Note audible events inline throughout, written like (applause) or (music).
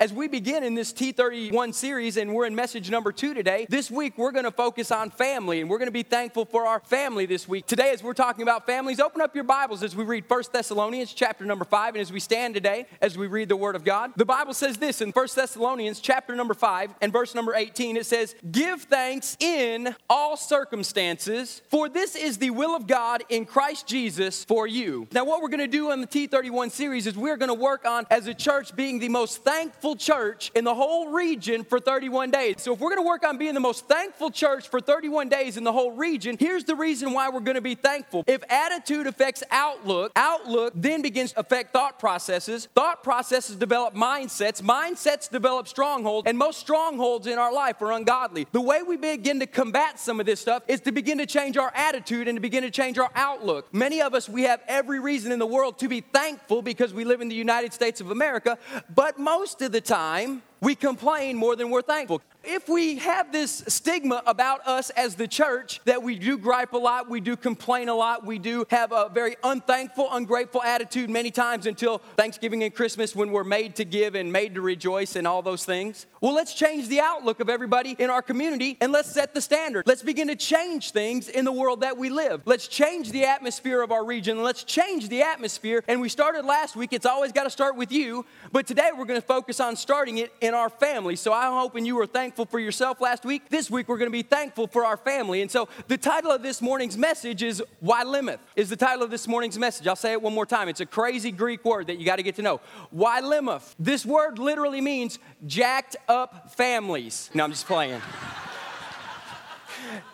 As we begin in this T31 series, and we're in message number two today, this week we're going to focus on family, and we're going to be thankful for our family this week. Today, as we're talking about families, open up your Bibles as we read 1 Thessalonians chapter number five, and as we stand today, as we read the Word of God. The Bible says this in 1 Thessalonians chapter number five and verse number 18, it says, Give thanks in all circumstances, for this is the will of God in Christ Jesus for you. Now, what we're going to do in the T31 series is we're going to work on, as a church, being the most thankful thankful church in the whole region for 31 days. So, if we're going to work on being the most thankful church for 31 days in the whole region, here's the reason why we're going to be thankful. If attitude affects outlook, outlook then begins to affect thought processes. Thought processes develop mindsets. Mindsets develop strongholds, and most strongholds in our life are ungodly. The way we begin to combat some of this stuff is to begin to change our attitude and to begin to change our outlook. Many of us, we have every reason in the world to be thankful because we live in the United States of America, but most of the time, we complain more than we're thankful. If we have this stigma about us as the church that we do gripe a lot, we do complain a lot, we do have a very unthankful, ungrateful attitude many times until Thanksgiving and Christmas when we're made to give and made to rejoice and all those things. Well, let's change the outlook of everybody in our community and let's set the standard. Let's begin to change things in the world that we live. Let's change the atmosphere of our region. Let's change the atmosphere. And we started last week. It's always got to start with you. But today we're going to focus on starting it in our family. So I'm hoping you were thankful for yourself last week. This week we're going to be thankful for our family. And so the title of this morning's message is YLIMAF, is the title of this morning's message. I'll say it one more time. It's a crazy Greek word that you got to get to know. YLIMAF. This word literally means jacked up families. No, I'm just playing. (laughs)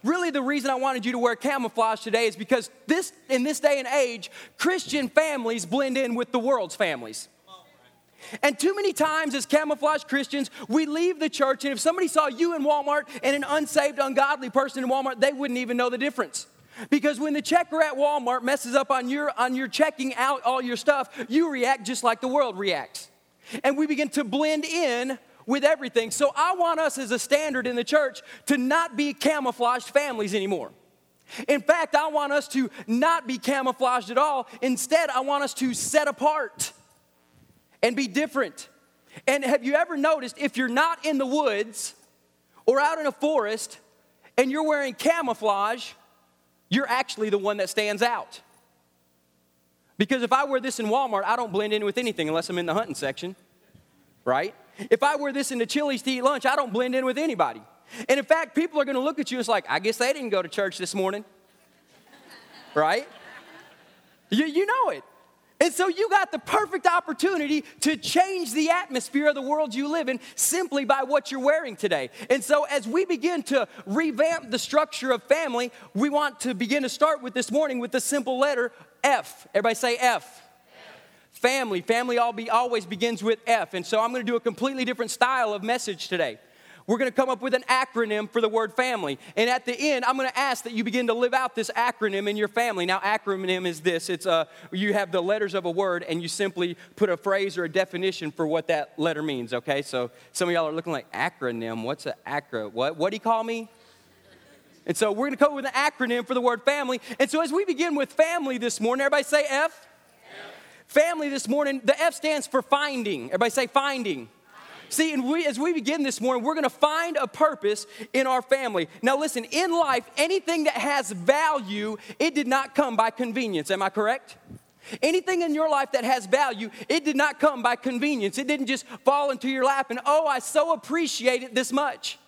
really the reason I wanted you to wear camouflage today is because this in this day and age, Christian families blend in with the world's families. And too many times, as camouflage Christians, we leave the church, and if somebody saw you in Walmart and an unsaved, ungodly person in Walmart, they wouldn't even know the difference. Because when the checker at Walmart messes up on your, on your checking out all your stuff, you react just like the world reacts. And we begin to blend in with everything. So I want us as a standard in the church to not be camouflaged families anymore. In fact, I want us to not be camouflaged at all. Instead, I want us to set apart and be different. And have you ever noticed if you're not in the woods or out in a forest and you're wearing camouflage, you're actually the one that stands out. Because if I wear this in Walmart, I don't blend in with anything unless I'm in the hunting section, right? If I wear this in the Chili's to eat lunch, I don't blend in with anybody. And in fact, people are to look at you and it's like, I guess they didn't go to church this morning, (laughs) right? You, you know it. And so you got the perfect opportunity to change the atmosphere of the world you live in simply by what you're wearing today. And so as we begin to revamp the structure of family, we want to begin to start with this morning with the simple letter F. Everybody say F. Family. Family all be, always begins with F. And so I'm going to do a completely different style of message today we're going to come up with an acronym for the word family. And at the end, I'm going to ask that you begin to live out this acronym in your family. Now, acronym is this it's a, uh, you have the letters of a word and you simply put a phrase or a definition for what that letter means, okay? So some of y'all are looking like acronym. What's an acro? What, what do you call me? And so we're going to come up with an acronym for the word family. And so as we begin with family this morning, everybody say F. F. Family this morning, the F stands for finding. Everybody say finding. See, and we, as we begin this morning, we're going to find a purpose in our family. Now, listen, in life, anything that has value, it did not come by convenience. Am I correct? Anything in your life that has value, it did not come by convenience. It didn't just fall into your lap and, oh, I so appreciate it this much.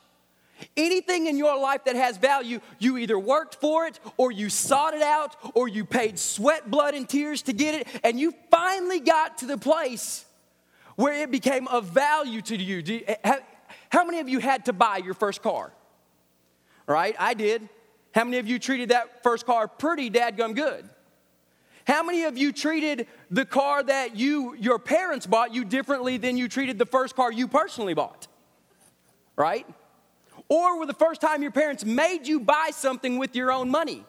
Anything in your life that has value, you either worked for it or you sought it out or you paid sweat, blood, and tears to get it, and you finally got to the place where it became of value to you. you eh, how, how many of you had to buy your first car? Right? I did. How many of you treated that first car pretty dadgum good? How many of you treated the car that you your parents bought you differently than you treated the first car you personally bought? Right? Or were the first time your parents made you buy something with your own money?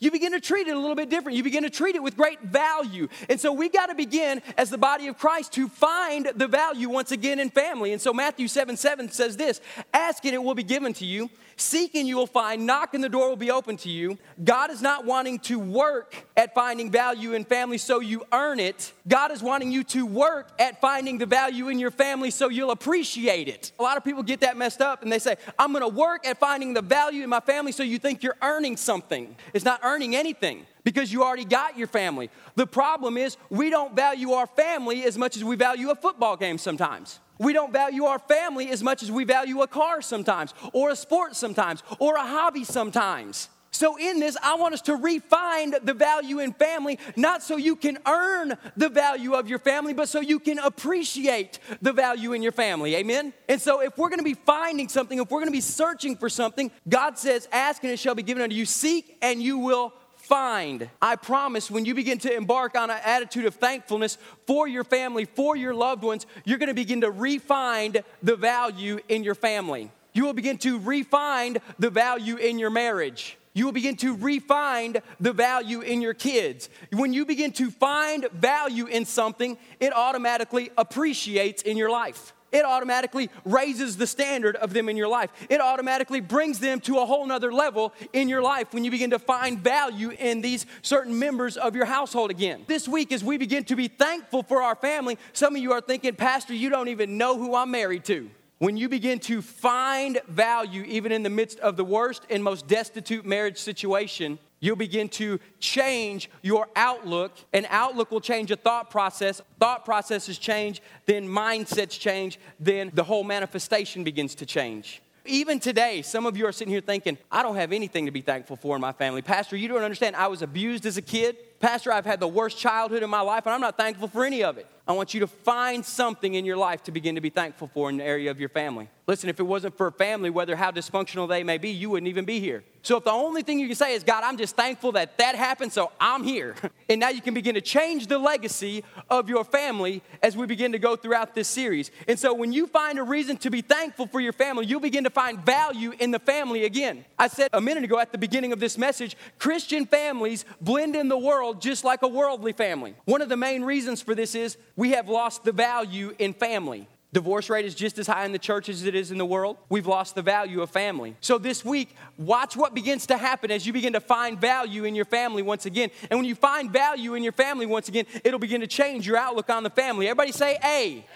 You begin to treat it a little bit different. You begin to treat it with great value. And so we got to begin as the body of Christ to find the value once again in family. And so Matthew 7 7 says this Ask and it will be given to you. Seek and you will find. knocking the door will be open to you. God is not wanting to work at finding value in family so you earn it. God is wanting you to work at finding the value in your family so you'll appreciate it. A lot of people get that messed up and they say, I'm gonna work at finding the value in my family so you think you're earning something. It's not earning anything because you already got your family. The problem is we don't value our family as much as we value a football game sometimes. We don't value our family as much as we value a car sometimes, or a sport sometimes, or a hobby sometimes. So, in this, I want us to refine the value in family, not so you can earn the value of your family, but so you can appreciate the value in your family. Amen? And so, if we're gonna be finding something, if we're gonna be searching for something, God says, Ask and it shall be given unto you, seek and you will find. I promise when you begin to embark on an attitude of thankfulness for your family, for your loved ones, you're gonna begin to refine the value in your family. You will begin to refine the value in your marriage. You will begin to refine the value in your kids. When you begin to find value in something, it automatically appreciates in your life it automatically raises the standard of them in your life. It automatically brings them to a whole nother level in your life when you begin to find value in these certain members of your household again. This week, as we begin to be thankful for our family, some of you are thinking, Pastor, you don't even know who I'm married to. When you begin to find value, even in the midst of the worst and most destitute marriage situation, You'll begin to change your outlook, and outlook will change a thought process. Thought processes change, then mindsets change, then the whole manifestation begins to change. Even today, some of you are sitting here thinking, I don't have anything to be thankful for in my family. Pastor, you don't understand. I was abused as a kid. Pastor, I've had the worst childhood in my life, and I'm not thankful for any of it. I want you to find something in your life to begin to be thankful for in the area of your family. Listen, if it wasn't for a family, whether how dysfunctional they may be, you wouldn't even be here. So if the only thing you can say is, God, I'm just thankful that that happened, so I'm here. (laughs) and now you can begin to change the legacy of your family as we begin to go throughout this series. And so when you find a reason to be thankful for your family, you'll begin to find value in the family again. I said a minute ago at the beginning of this message, Christian families blend in the world just like a worldly family. One of the main reasons for this is we have lost the value in family. Divorce rate is just as high in the church as it is in the world. We've lost the value of family. So this week, watch what begins to happen as you begin to find value in your family once again. And when you find value in your family once again, it'll begin to change your outlook on the family. Everybody say A.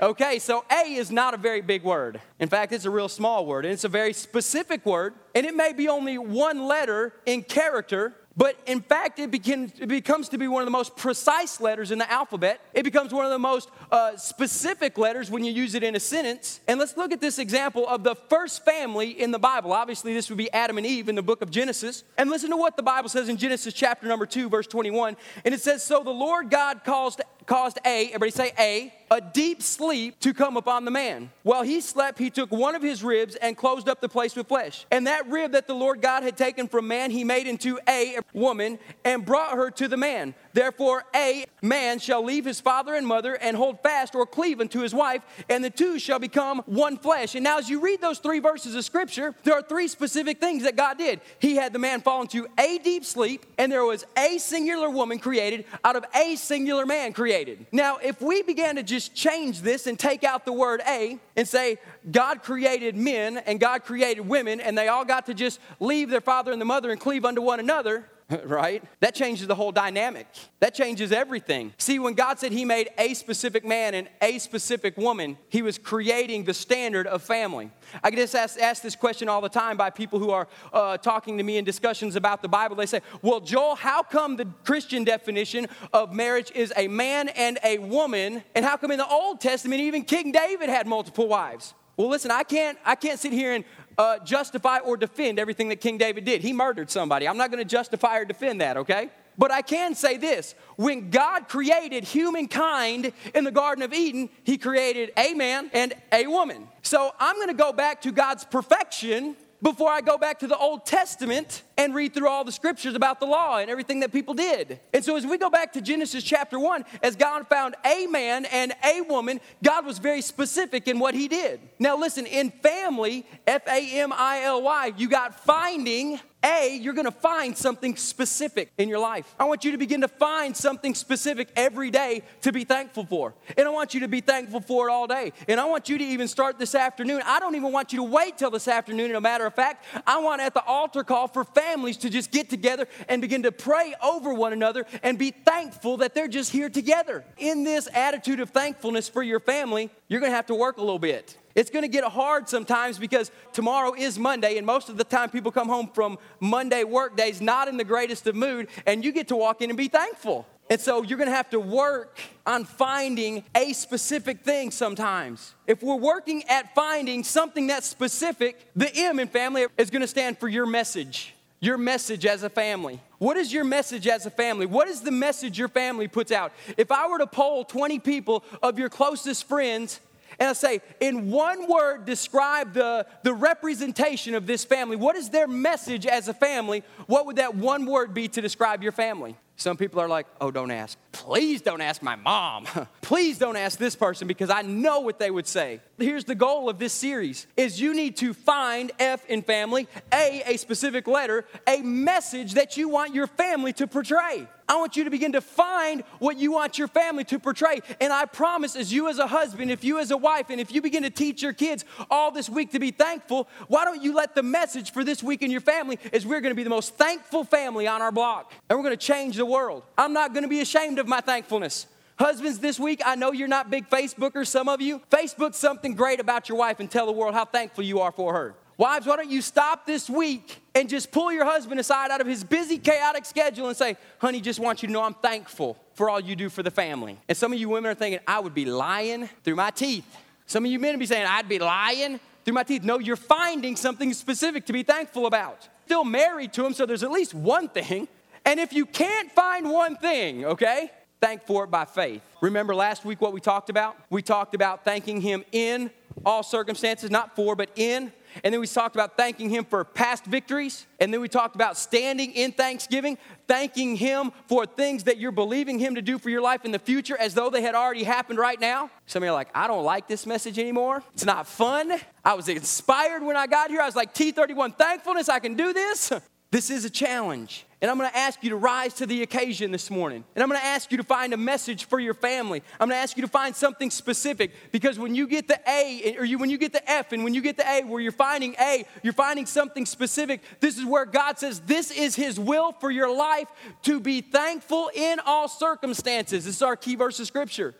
Okay, so A is not a very big word. In fact, it's a real small word, and it's a very specific word, and it may be only one letter in character, but in fact, it, it, becomes to be one of the most precise letters in the alphabet. It becomes one of the most uh, specific letters when you use it in a sentence. And let's look at this example of the first family in the Bible. Obviously, this would be Adam and Eve in the book of Genesis. And listen to what the Bible says in Genesis chapter number 2, verse 21. And it says, So the Lord God caused, caused A, everybody say A, a deep sleep to come upon the man. While he slept, he took one of his ribs and closed up the place with flesh. And that rib that the Lord God had taken from man, he made into a woman and brought her to the man. Therefore, a man shall leave his father and mother and hold fast or cleave unto his wife, and the two shall become one flesh. And now, as you read those three verses of scripture, there are three specific things that God did. He had the man fall into a deep sleep, and there was a singular woman created out of a singular man created. Now, if we began to just change this and take out the word a and say, God created men and God created women, and they all got to just leave their father and the mother and cleave unto one another, (laughs) right? That changes the whole dynamic. That changes everything. See, when God said He made a specific man and a specific woman, He was creating the standard of family. I get just ask, ask this question all the time by people who are uh, talking to me in discussions about the Bible. They say, Well, Joel, how come the Christian definition of marriage is a man and a woman? And how come in the Old Testament, even King David had multiple wives? Well, listen, I can't, I can't sit here and uh, justify or defend everything that King David did. He murdered somebody. I'm not going to justify or defend that, okay? But I can say this when God created humankind in the Garden of Eden, He created a man and a woman. So I'm going to go back to God's perfection before I go back to the Old Testament and read through all the scriptures about the law and everything that people did. And so, as we go back to Genesis chapter 1, as God found a man and a woman, God was very specific in what he did. Now, listen, in family, F A M I L Y, you got finding a, you're gonna find something specific in your life. I want you to begin to find something specific every day to be thankful for. And I want you to be thankful for it all day. And I want you to even start this afternoon. I don't even want you to wait till this afternoon, as a matter of fact. I want at the altar call for families to just get together and begin to pray over one another and be thankful that they're just here together. In this attitude of thankfulness for your family, you're gonna have to work a little bit. It's going to get hard sometimes because tomorrow is Monday, and most of the time people come home from Monday work days not in the greatest of mood, and you get to walk in and be thankful. And so you're going to have to work on finding a specific thing sometimes. If we're working at finding something that's specific, the M in family is going to stand for your message. Your message as a family. What is your message as a family? What is the message your family puts out? If I were to poll 20 people of your closest friends and I say, in one word, describe the, the representation of this family. What is their message as a family? What would that one word be to describe your family? Some people are like, oh, don't ask. Please don't ask my mom. (laughs) Please don't ask this person because I know what they would say. Here's the goal of this series is you need to find F in family, A, a specific letter, a message that you want your family to portray. I want you to begin to find what you want your family to portray. And I promise, as you as a husband, if you as a wife, and if you begin to teach your kids all this week to be thankful, why don't you let the message for this week in your family is we're gonna be the most thankful family on our block. And we're gonna change the world. I'm not gonna be ashamed of my thankfulness. Husbands, this week, I know you're not big Facebookers, some of you. Facebook something great about your wife and tell the world how thankful you are for her. Wives, why don't you stop this week and just pull your husband aside out of his busy, chaotic schedule and say, honey, just want you to know I'm thankful for all you do for the family. And some of you women are thinking, I would be lying through my teeth. Some of you men would be saying, I'd be lying through my teeth. No, you're finding something specific to be thankful about. Still married to him, so there's at least one thing. And if you can't find one thing, okay, thank for it by faith. Remember last week what we talked about? We talked about thanking him in all circumstances, not for, but in. And then we talked about thanking Him for past victories. And then we talked about standing in thanksgiving, thanking Him for things that you're believing Him to do for your life in the future as though they had already happened right now. Some of you are like, I don't like this message anymore. It's not fun. I was inspired when I got here. I was like, T31 thankfulness, I can do this. (laughs) This is a challenge. And I'm gonna ask you to rise to the occasion this morning. And I'm gonna ask you to find a message for your family. I'm gonna ask you to find something specific because when you get the A, or you, when you get the F, and when you get the A, where you're finding A, you're finding something specific. This is where God says, This is His will for your life to be thankful in all circumstances. This is our key verse of Scripture.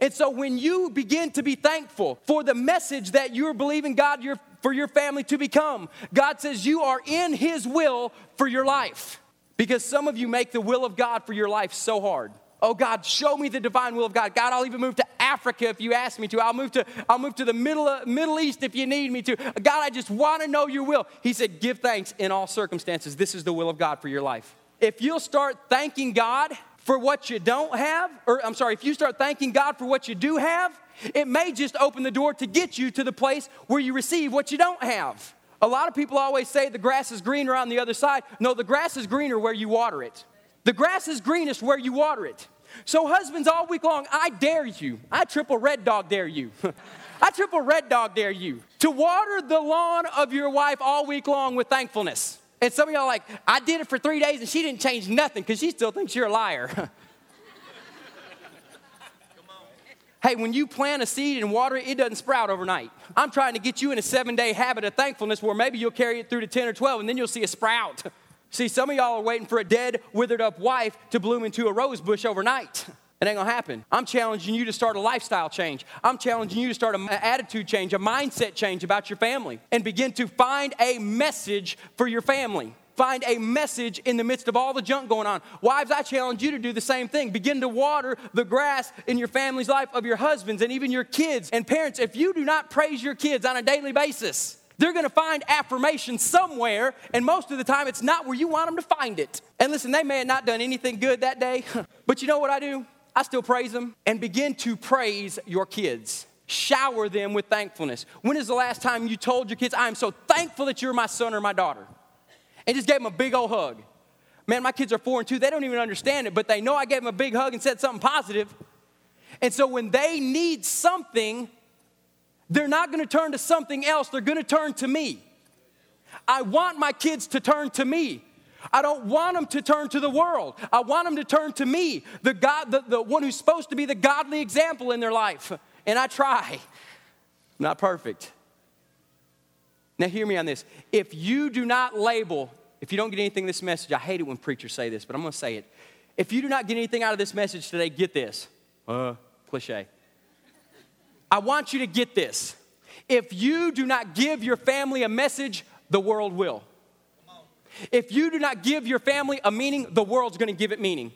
And so when you begin to be thankful for the message that you're believing God for your family to become, God says you are in His will for your life. Because some of you make the will of God for your life so hard. Oh God, show me the divine will of God. God, I'll even move to Africa if you ask me to. I'll move to I'll move to the Middle uh, Middle East if you need me to. God, I just want to know your will. He said, "Give thanks in all circumstances. This is the will of God for your life." If you'll start thanking God for what you don't have, or I'm sorry, if you start thanking God for what you do have, it may just open the door to get you to the place where you receive what you don't have. A lot of people always say the grass is greener on the other side. No, the grass is greener where you water it. The grass is greenest where you water it. So, husbands, all week long, I dare you. I triple red dog dare you. (laughs) I triple red dog dare you to water the lawn of your wife all week long with thankfulness. And some of y'all like, I did it for three days and she didn't change nothing because she still thinks you're a liar. (laughs) Hey, when you plant a seed and water it, it doesn't sprout overnight. I'm trying to get you in a seven day habit of thankfulness where maybe you'll carry it through to 10 or 12 and then you'll see a sprout. (laughs) See, some of y'all are waiting for a dead, withered up wife to bloom into a rose bush overnight. (laughs) It ain't gonna happen. I'm challenging you to start a lifestyle change. I'm challenging you to start an attitude change, a mindset change about your family, and begin to find a message for your family find a message in the midst of all the junk going on. Wives, I challenge you to do the same thing. Begin to water the grass in your family's life of your husbands and even your kids. And parents, if you do not praise your kids on a daily basis, they're gonna find affirmation somewhere, and most of the time it's not where you want them to find it. And listen, they may have not done anything good that day, (laughs) but you know what I do? I still praise them and begin to praise your kids. Shower them with thankfulness. When is the last time you told your kids, I am so thankful that you're my son or my daughter? And just gave them a big old hug. Man, my kids are four and two. They don't even understand it, but they know I gave them a big hug and said something positive. And so when they need something, they're not going to turn to something else. They're going to turn to me. I want my kids to turn to me. I don't want them to turn to the world. I want them to turn to me, the God, the, the one who's supposed to be the godly example in their life. And I try. I'm not perfect. Now, hear me on this. If you do not label, if you don't get anything in this message, I hate it when preachers say this, but I'm going to say it. If you do not get anything out of this message today, get this. Uh, cliche. I want you to get this. If you do not give your family a message, the world will. If you do not give your family a meaning, the world's gonna give it meaning.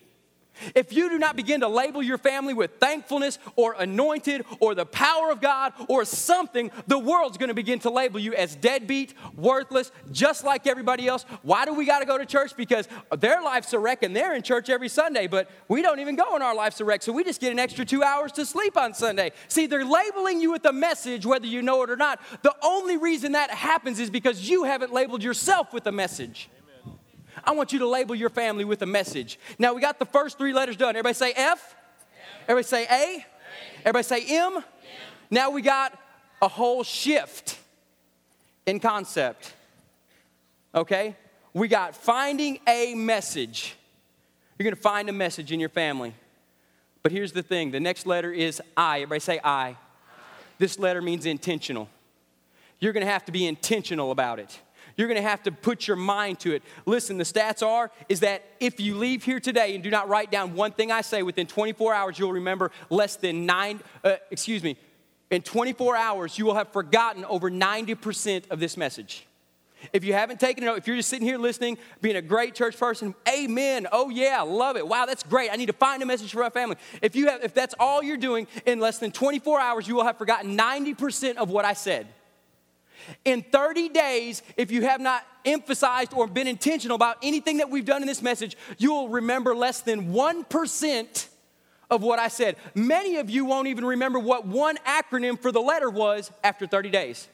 If you do not begin to label your family with thankfulness or anointed or the power of God or something, the world's gonna begin to label you as deadbeat, worthless, just like everybody else. Why do we gotta go to church? Because their life's a wreck and they're in church every Sunday, but we don't even go and our life's a wreck, so we just get an extra two hours to sleep on Sunday. See, they're labeling you with a message, whether you know it or not. The only reason that happens is because you haven't labeled yourself with a message. I want you to label your family with a message. Now we got the first three letters done. Everybody say F. F. Everybody say A. a. Everybody say M. M. Now we got a whole shift in concept. Okay? We got finding a message. You're going to find a message in your family. But here's the thing the next letter is I. Everybody say I. I. This letter means intentional. You're going to have to be intentional about it. You're going to have to put your mind to it. Listen, the stats are is that if you leave here today and do not write down one thing I say within 24 hours, you'll remember less than nine, uh, excuse me, in 24 hours, you will have forgotten over 90% of this message. If you haven't taken it, if you're just sitting here listening, being a great church person, amen. Oh yeah, love it. Wow, that's great. I need to find a message for my family. If you have, if that's all you're doing in less than 24 hours, you will have forgotten 90% of what I said. In 30 days, if you have not emphasized or been intentional about anything that we've done in this message, you will remember less than 1% of what I said. Many of you won't even remember what one acronym for the letter was after 30 days.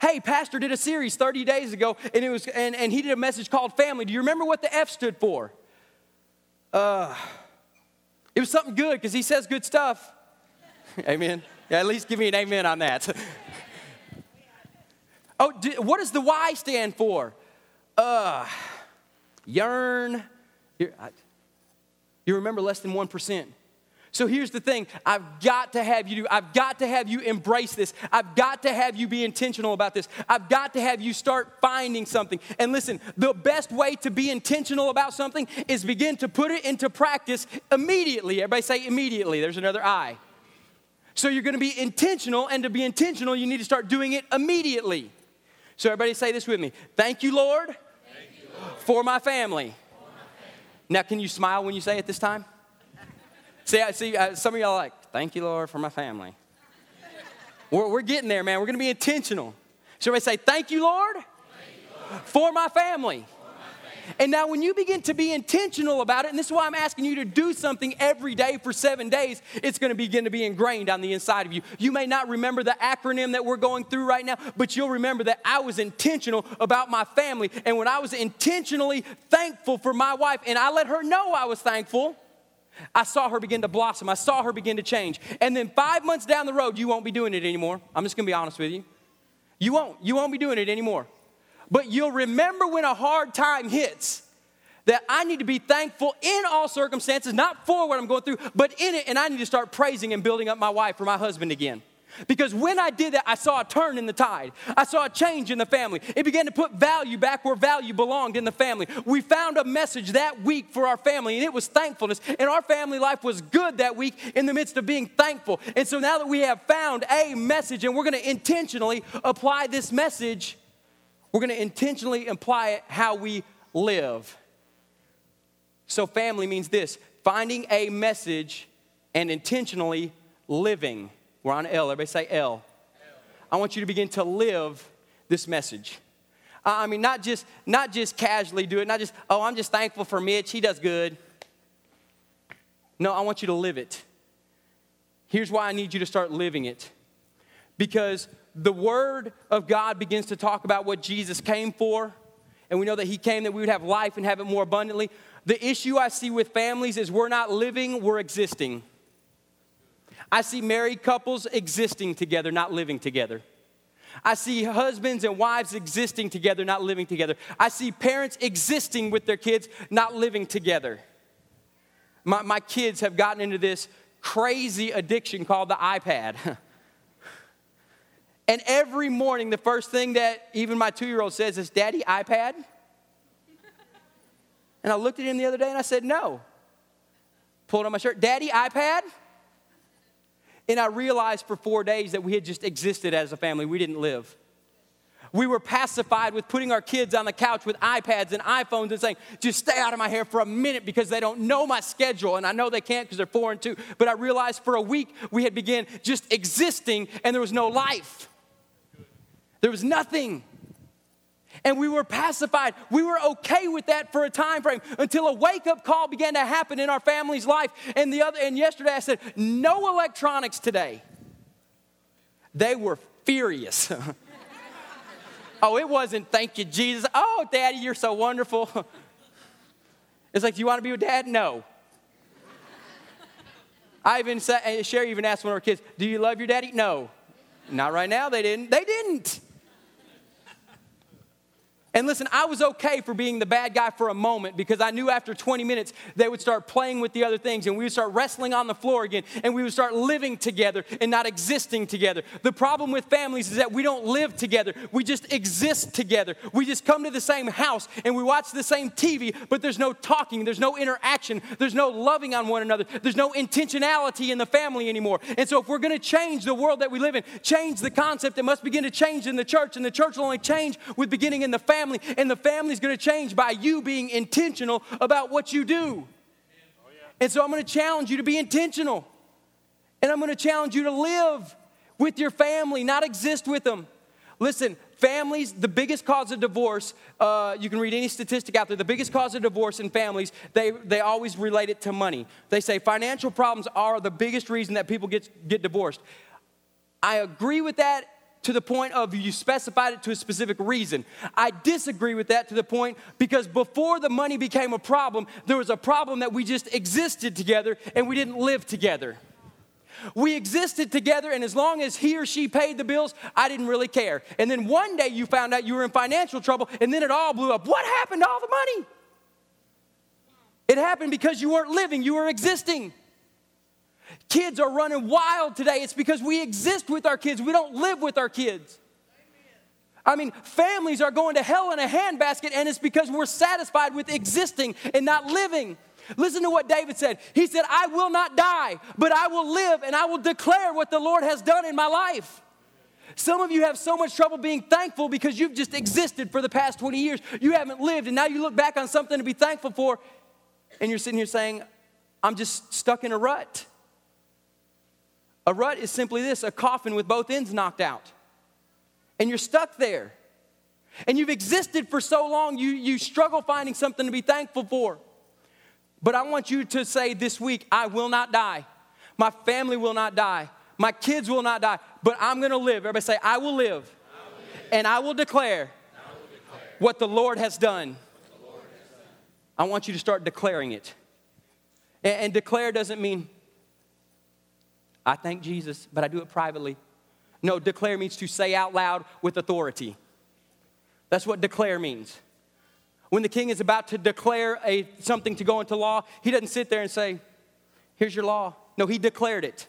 Hey, Pastor did a series 30 days ago, and, it was, and, and he did a message called Family. Do you remember what the F stood for? Uh, it was something good because he says good stuff. (laughs) amen. Yeah, at least give me an amen on that. (laughs) Oh, what does the Y stand for? Uh, yearn. You remember less than 1%. So here's the thing I've got to have you do, I've got to have you embrace this. I've got to have you be intentional about this. I've got to have you start finding something. And listen, the best way to be intentional about something is begin to put it into practice immediately. Everybody say immediately. There's another I. So you're going to be intentional, and to be intentional, you need to start doing it immediately. So, everybody say this with me Thank you, Lord, Thank you, Lord. For, my for my family. Now, can you smile when you say it this time? see, I see uh, some of y'all like, Thank you, Lord, for my family. we're, we're getting there, man. We're going to be intentional. So, everybody say, Thank you, Lord, Thank you, Lord. for my family. And now, when you begin to be intentional about it, and this is why I'm asking you to do something every day for seven days, it's going to begin to be ingrained on the inside of you. You may not remember the acronym that we're going through right now, but you'll remember that I was intentional about my family. And when I was intentionally thankful for my wife, and I let her know I was thankful, I saw her begin to blossom. I saw her begin to change. And then five months down the road, you won't be doing it anymore. I'm just going to be honest with you. You won't. You won't be doing it anymore. But you'll remember when a hard time hits that I need to be thankful in all circumstances, not for what I'm going through, but in it, and I need to start praising and building up my wife or my husband again. Because when I did that, I saw a turn in the tide. I saw a change in the family. It began to put value back where value belonged in the family. We found a message that week for our family, and it was thankfulness. And our family life was good that week in the midst of being thankful. And so now that we have found a message, and we're going to intentionally apply this message we're going to intentionally imply it how we live. So, family means this finding a message and intentionally living. We're on L. Everybody say L. L. I want you to begin to live this message. I mean, not just not just casually do it, not just, oh, I'm just thankful for Mitch, he does good. No, I want you to live it. Here's why I need you to start living it. Because the Word of God begins to talk about what Jesus came for, and we know that He came that we would have life and have it more abundantly. The issue I see with families is we're not living, we're existing. I see married couples existing together, not living together. I see husbands and wives existing together, not living together. I see parents existing with their kids, not living together. My, my kids have gotten into this crazy addiction called the iPad. (laughs) and every morning, the first thing that even my two year old says is, Daddy, iPad? And I looked at him the other day and I said, No. Pulled on my shirt, Daddy, iPad? And I realized for four days that we had just existed as a family, we didn't live. We were pacified with putting our kids on the couch with iPads and iPhones and saying, just stay out of my hair for a minute because they don't know my schedule. And I know they can't because they're four and two. But I realized for a week we had begun just existing and there was no life. There was nothing. And we were pacified. We were okay with that for a time frame until a wake-up call began to happen in our family's life. And the other and yesterday I said, no electronics today. They were furious. (laughs) oh, it wasn't thank you, Jesus. Oh, Daddy, you're so wonderful. (laughs) It's like, do you want to be with dad? No. (laughs) I even said, Sherry even asked one of our kids, Do you love your daddy? No. Not right now, they didn't. They didn't. And listen, I was okay for being the bad guy for a moment because I knew after 20 minutes they would start playing with the other things and we would start wrestling on the floor again and we would start living together and not existing together. The problem with families is that we don't live together, we just exist together. We just come to the same house and we watch the same TV, but there's no talking, there's no interaction, there's no loving on one another, there's no intentionality in the family anymore. And so, if we're gonna change the world that we live in, change the concept, it must begin to change in the church, and the church will only change with beginning in the family family, and the family's gonna change by you being intentional about what you do. And so I'm gonna challenge you to be intentional. And I'm gonna challenge you to live with your family, not exist with them. Listen, families, the biggest cause of divorce, uh, you can read any statistic out there, the biggest cause of divorce in families, they, they always relate it to money. They say financial problems are the biggest reason that people get, get divorced. I agree with that to the point of you specified it to a specific reason. I disagree with that to the point because before the money became a problem, there was a problem that we just existed together and we didn't live together. We existed together, and as long as he or she paid the bills, I didn't really care. And then one day you found out you were in financial trouble, and then it all blew up. What happened to all the money? It happened because you weren't living, you were existing. Kids are running wild today. It's because we exist with our kids, we don't live with our kids. I mean, families are going to hell in a handbasket, and it's because we're satisfied with existing and not living. Listen to what David said. He said, I will not die, but I will live and I will declare what the Lord has done in my life. Some of you have so much trouble being thankful because you've just existed for the past 20 years. You haven't lived, and now you look back on something to be thankful for, and you're sitting here saying, I'm just stuck in a rut. A rut is simply this a coffin with both ends knocked out. And you're stuck there. And you've existed for so long, you, you struggle finding something to be thankful for. But I want you to say this week, I will not die. My family will not die. My kids will not die. But I'm going to live. Everybody say, I will live. I will live. And I will declare, I will declare what, the Lord has done. I want you to start declaring it. And declare doesn't mean I thank Jesus, but I do it privately. No, declare means to say out loud with authority. That's what declare means. When the king is about to declare a, something to go into law, he doesn't sit there and say, Here's your law. No, he declared it.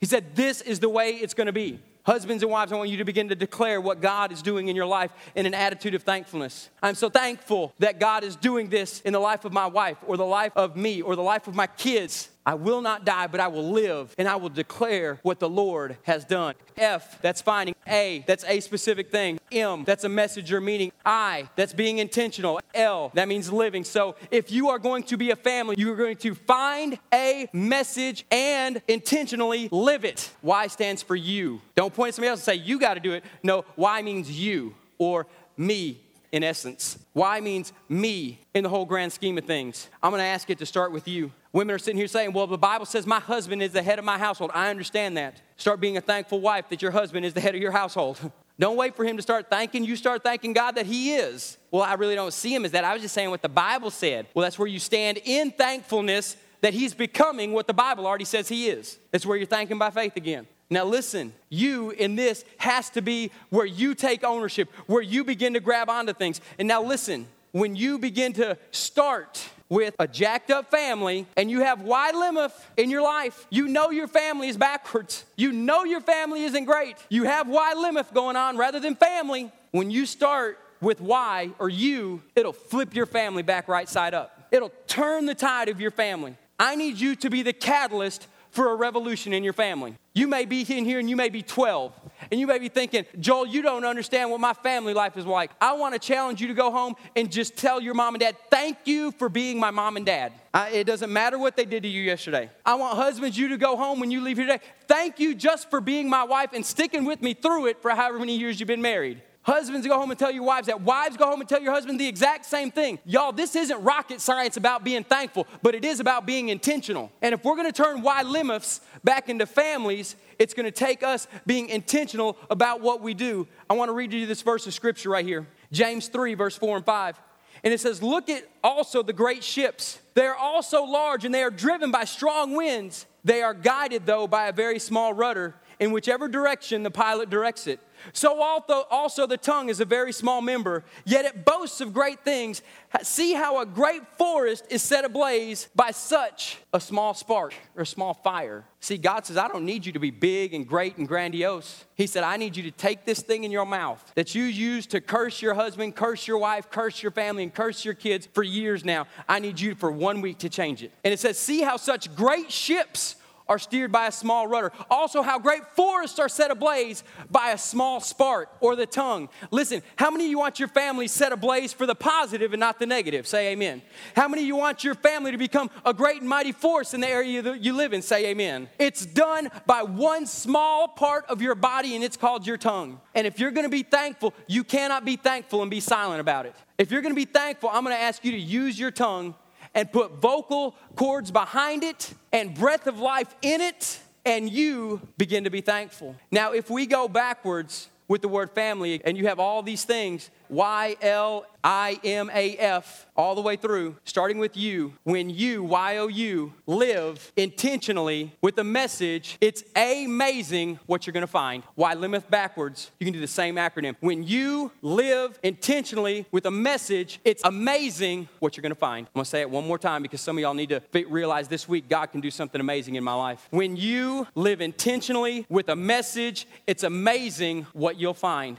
He said, This is the way it's going to be. Husbands and wives, I want you to begin to declare what God is doing in your life in an attitude of thankfulness. I'm so thankful that God is doing this in the life of my wife, or the life of me, or the life of my kids. I will not die, but I will live and I will declare what the Lord has done. F, that's finding. A, that's a specific thing. M, that's a message or meaning. I, that's being intentional. L, that means living. So if you are going to be a family, you are going to find a message and intentionally live it. Y stands for you. Don't point at somebody else and say, you got to do it. No, Y means you or me in essence. Y means me in the whole grand scheme of things. I'm going to ask it to start with you. Women are sitting here saying, Well, the Bible says my husband is the head of my household. I understand that. Start being a thankful wife that your husband is the head of your household. (laughs) Don't wait for him to start thanking. You start thanking God that he is. Well, I really don't see him as that. I was just saying what the Bible said. Well, that's where you stand in thankfulness that he's becoming what the Bible already says he is. That's where you're thanking by faith again. Now, listen, you in this has to be where you take ownership, where you begin to grab onto things. And now, listen, when you begin to start with a jacked up family and you have YLIMAF in your life, you know your family is backwards. You know your family isn't great. You have YLIMAF going on rather than family. When you start with Y or you, it'll flip your family back right side up. It'll turn the tide of your family. I need you to be the catalyst for a revolution in your family. You may be in here and you may be 12, and you may be thinking, Joel, you don't understand what my family life is like. I want to challenge you to go home and just tell your mom and dad, thank you for being my mom and dad. I, it doesn't matter what they did to you yesterday. I want husbands, you to go home when you leave here today. Thank you just for being my wife and sticking with me through it for however many years you've been married. Husbands go home and tell your wives that. Wives go home and tell your husband the exact same thing. Y'all, this isn't rocket science about being thankful, but it is about being intentional. And if we're gonna turn YLIMAFs back into families, it's gonna take us being intentional about what we do. I wanna read you this verse of scripture right here James 3, verse 4 and 5. And it says, Look at also the great ships. They are also large and they are driven by strong winds. They are guided, though, by a very small rudder in whichever direction the pilot directs it. So also the tongue is a very small member, yet it boasts of great things. See how a great forest is set ablaze by such a small spark or a small fire. See, God says, I don't need you to be big and great and grandiose. He said, I need you to take this thing in your mouth that you use to curse your husband, curse your wife, curse your family, and curse your kids for years now. I need you for one week to change it. And it says, See how such great ships are steered by a small rudder. Also, how great forests are set ablaze by a small spark or the tongue. Listen, how many of you want your family set ablaze for the positive and not the negative? Say amen. How many of you want your family to become a great and mighty force in the area that you live in? Say amen. It's done by one small part of your body, and it's called your tongue. And if you're gonna be thankful, you cannot be thankful and be silent about it. If you're gonna be thankful, I'm gonna ask you to use your tongue and put vocal cords behind it and breath of life in it, and you begin to be thankful. Now, if we go backwards with the word family and you have all these things, Y L I M A F, all the way through, starting with you. When you, Y O U, live intentionally with a message, it's amazing what you're gonna find. YLIMAF backwards, you can do the same acronym. When you live intentionally with a message, it's amazing what you're gonna find. I'm gonna say it one more time because some of y'all need to realize this week God can do something amazing in my life. When you live intentionally with a message, it's amazing what you'll find.